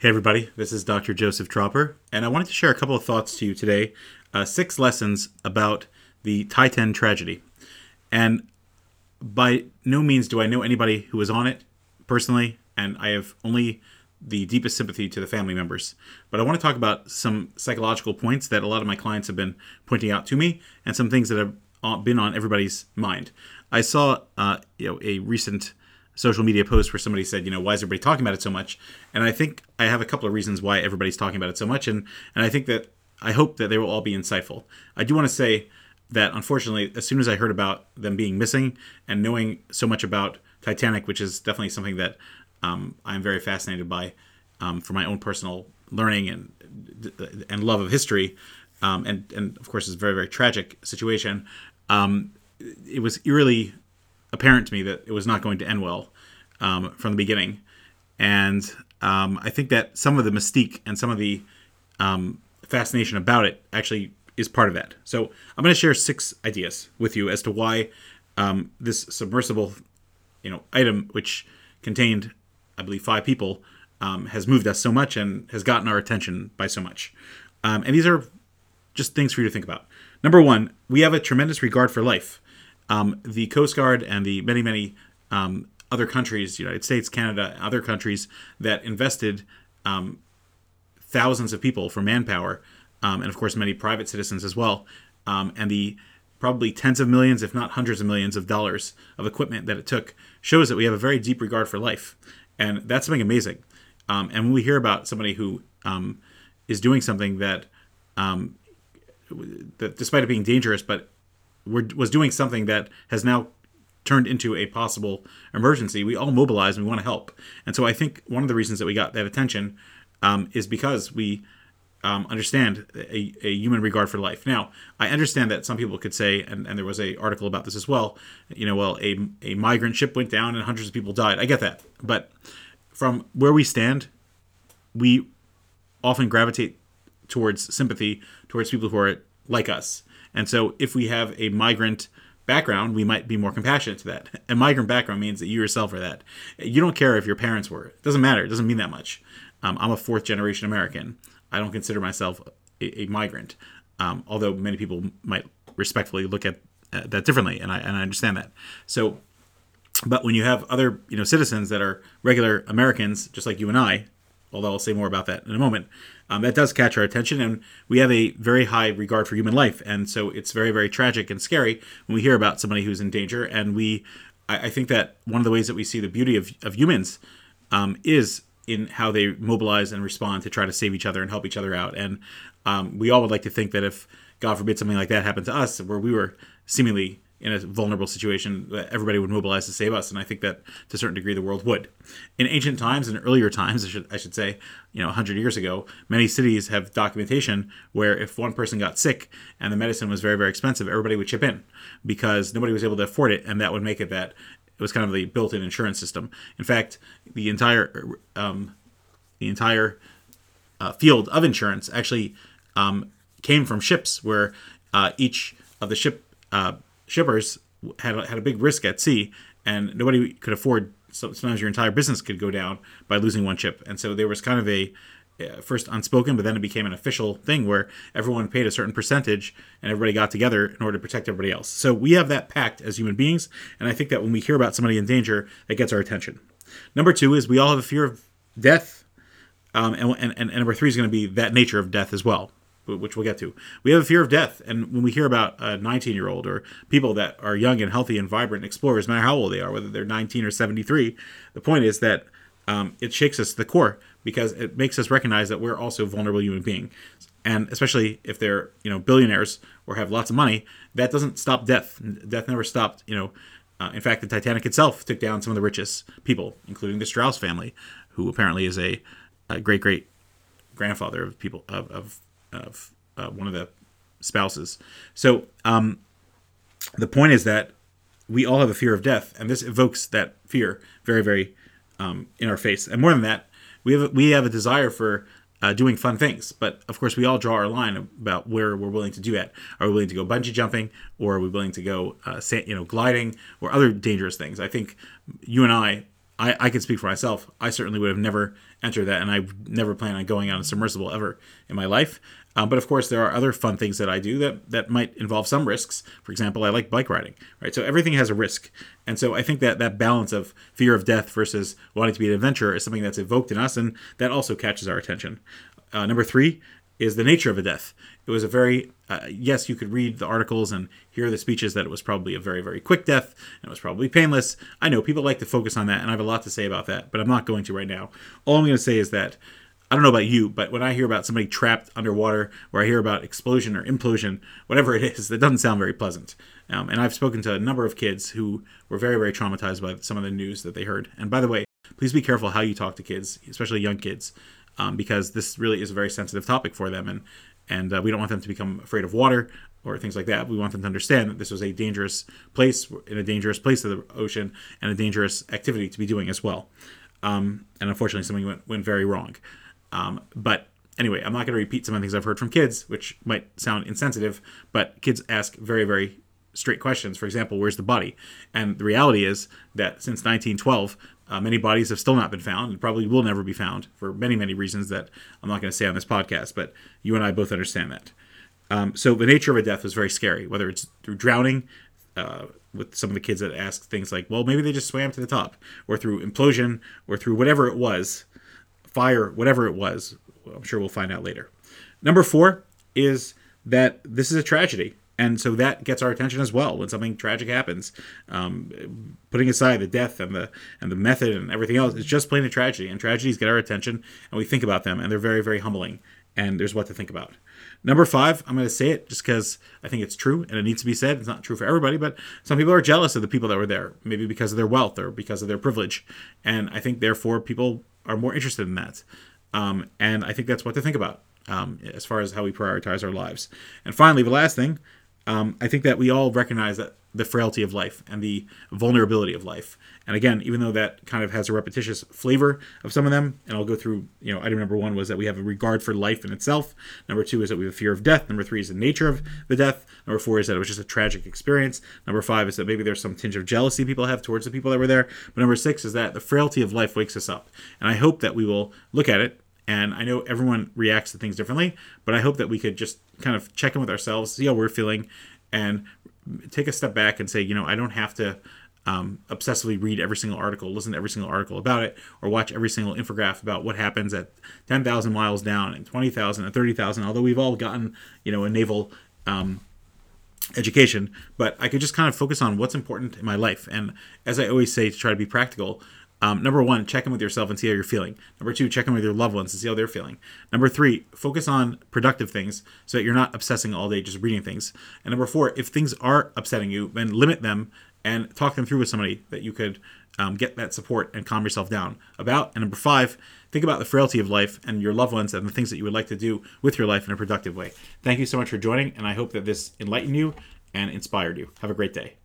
Hey, everybody, this is Dr. Joseph Tropper, and I wanted to share a couple of thoughts to you today. Uh, six lessons about the Titan tragedy. And by no means do I know anybody who was on it personally, and I have only the deepest sympathy to the family members. But I want to talk about some psychological points that a lot of my clients have been pointing out to me, and some things that have uh, been on everybody's mind. I saw, uh, you know, a recent social media post where somebody said, you know, why is everybody talking about it so much? And I think I have a couple of reasons why everybody's talking about it so much, and and I think that I hope that they will all be insightful. I do want to say that unfortunately, as soon as I heard about them being missing and knowing so much about Titanic, which is definitely something that um, I'm very fascinated by um, for my own personal learning and and love of history, um, and and of course, it's a very very tragic situation. Um, it was eerily apparent to me that it was not going to end well um, from the beginning, and um, I think that some of the mystique and some of the um, fascination about it actually is part of that. So I'm going to share six ideas with you as to why um, this submersible, you know, item which contained, I believe, five people, um, has moved us so much and has gotten our attention by so much. Um, and these are just things for you to think about. Number one, we have a tremendous regard for life um, the Coast Guard and the many, many um, other countries, United States, Canada, other countries that invested um, thousands of people for manpower, um, and of course many private citizens as well, um, and the probably tens of millions, if not hundreds of millions of dollars of equipment that it took, shows that we have a very deep regard for life, and that's something amazing. Um, and when we hear about somebody who is doing something that that despite it being dangerous, but was doing something that has now turned into a possible emergency, we all mobilize and we want to help. And so I think one of the reasons that we got that attention um, is because we um, understand a, a, human regard for life. Now, I understand that some people could say, and, and there was a article about this as well. You know, well, a, a migrant ship went down and hundreds of people died. I get that, but from where we stand, we often gravitate towards sympathy towards people who are like us. And so if we have a migrant background, we might be more compassionate to that. A migrant background means that you yourself are that. You don't care if your parents were. It doesn't matter. It doesn't mean that much. Um, I'm a fourth generation American. I don't consider myself a, a migrant, um, although many people might respectfully look at uh, that differently, and I and I understand that. So, but when you have other you know citizens that are regular Americans, just like you and I, although I'll say more about that in a moment, um, that does catch our attention. And we have a very high regard for human life. And so it's very, very tragic and scary when we hear about somebody who's in danger. And we, I, I think that one of the ways that we see the beauty of, of humans um, is in how they mobilize and respond to try to save each other and help each other out. And um, we all would like to think that if, God forbid, something like that happened to us, where we were seemingly in a vulnerable situation everybody would mobilize to save us and i think that to a certain degree the world would. In ancient times and earlier times i should, I should say you know 100 years ago many cities have documentation where if one person got sick and the medicine was very very expensive everybody would chip in because nobody was able to afford it and that would make it that it was kind of the built-in insurance system. In fact the entire um, the entire uh, field of insurance actually um, came from ships where uh, each of the ship uh, shippers had a, had a big risk at sea, and nobody could afford. So sometimes your entire business could go down by losing one ship, and so there was kind of a uh, first unspoken, but then it became an official thing where everyone paid a certain percentage and everybody got together in order to protect everybody else. So we have that pact as human beings, and I think that when we hear about somebody in danger, that gets our attention. Number two is we all have a fear of death, um, and, and, and number three is going to be that nature of death as well which we'll get to. We have a fear of death, and when we hear about a 19 year old or people that are young and healthy and vibrant explorers, no matter how old they are, whether they're 19 or 73, the point is that um, it shakes us to the core because it makes us recognize that we're also vulnerable human beings, and especially if they're you know billionaires or have lots of money, that doesn't stop death. Death never stopped. You know, uh, in fact, the Titanic itself took down some of the richest people, including the Straus family, who apparently is a, a great great grandfather of people of, of of uh, one of the spouses. So um, the point is that we all have a fear of death, and this evokes that fear very, very um, in our face. And more than that, we have we have a desire for uh, doing fun things. But of course, we all draw our line about where we're willing to do that. Are we willing to go bungee jumping, or are we willing to go, uh, you know, gliding, or other dangerous things? I think you and I I, I can speak for myself. I certainly would have never entered that, and I never plan on going on a submersible ever in my life. Um, but of course, there are other fun things that I do that that might involve some risks. For example, I like bike riding, right? So everything has a risk, and so I think that that balance of fear of death versus wanting to be an adventurer is something that's evoked in us, and that also catches our attention. Uh, number three is the nature of a death. It was a very uh, yes, you could read the articles and hear the speeches that it was probably a very very quick death and it was probably painless. I know people like to focus on that, and I have a lot to say about that, but I'm not going to right now. All I'm going to say is that I don't know about you, but when I hear about somebody trapped underwater, or I hear about explosion or implosion, whatever it is, that doesn't sound very pleasant. Um, and I've spoken to a number of kids who were very, very traumatized by some of the news that they heard. And by the way, please be careful how you talk to kids, especially young kids, um, because this really is a very sensitive topic for them, and and uh, we don't want them to become afraid of water or things like that. We want them to understand that this was a dangerous place in a dangerous place of the ocean and a dangerous activity to be doing as well. Um, and unfortunately, something went, went very wrong. Um, but anyway, I'm not going to repeat some of the things I've heard from kids, which might sound insensitive, but kids ask very, very straight questions. For example, where's the body? And the reality is that since 1912, uh, many bodies have still not been found and probably will never be found for many, many reasons that I'm not going to say on this podcast, but you and I both understand that. Um, so the nature of a death was very scary, whether it's through drowning, uh, with some of the kids that ask things like, well, maybe they just swam to the top, or through implosion, or through whatever it was fire, whatever it was. I'm sure we'll find out later. Number four is that this is a tragedy. And so that gets our attention as well when something tragic happens. Um, putting aside the death and the and the method and everything else, it's just plain a tragedy. And tragedies get our attention, and we think about them, and they're very, very humbling. And there's what to think about. Number five, I'm going to say it just because I think it's true and it needs to be said. It's not true for everybody, but some people are jealous of the people that were there, maybe because of their wealth or because of their privilege. And I think, therefore, people are more interested in that. Um, and I think that's what to think about um, as far as how we prioritize our lives. And finally, the last thing, um, I think that we all recognize that the frailty of life and the vulnerability of life. And again, even though that kind of has a repetitious flavor of some of them, and I'll go through, you know, item number one was that we have a regard for life in itself. Number two is that we have a fear of death. Number three is the nature of the death. Number four is that it was just a tragic experience. Number five is that maybe there's some tinge of jealousy people have towards the people that were there. But number six is that the frailty of life wakes us up. And I hope that we will look at it and I know everyone reacts to things differently, but I hope that we could just kind of check in with ourselves, see how we're feeling, and take a step back and say, you know, I don't have to um, obsessively read every single article, listen to every single article about it, or watch every single infographic about what happens at 10,000 miles down and 20,000 and 30,000. Although we've all gotten, you know, a naval um, education, but I could just kind of focus on what's important in my life. And as I always say, to try to be practical, um, number one, check in with yourself and see how you're feeling. Number two, check in with your loved ones and see how they're feeling. Number three, focus on productive things so that you're not obsessing all day just reading things. And number four, if things are upsetting you, then limit them and talk them through with somebody that you could um, get that support and calm yourself down about. And number five, think about the frailty of life and your loved ones and the things that you would like to do with your life in a productive way. Thank you so much for joining, and I hope that this enlightened you and inspired you. Have a great day.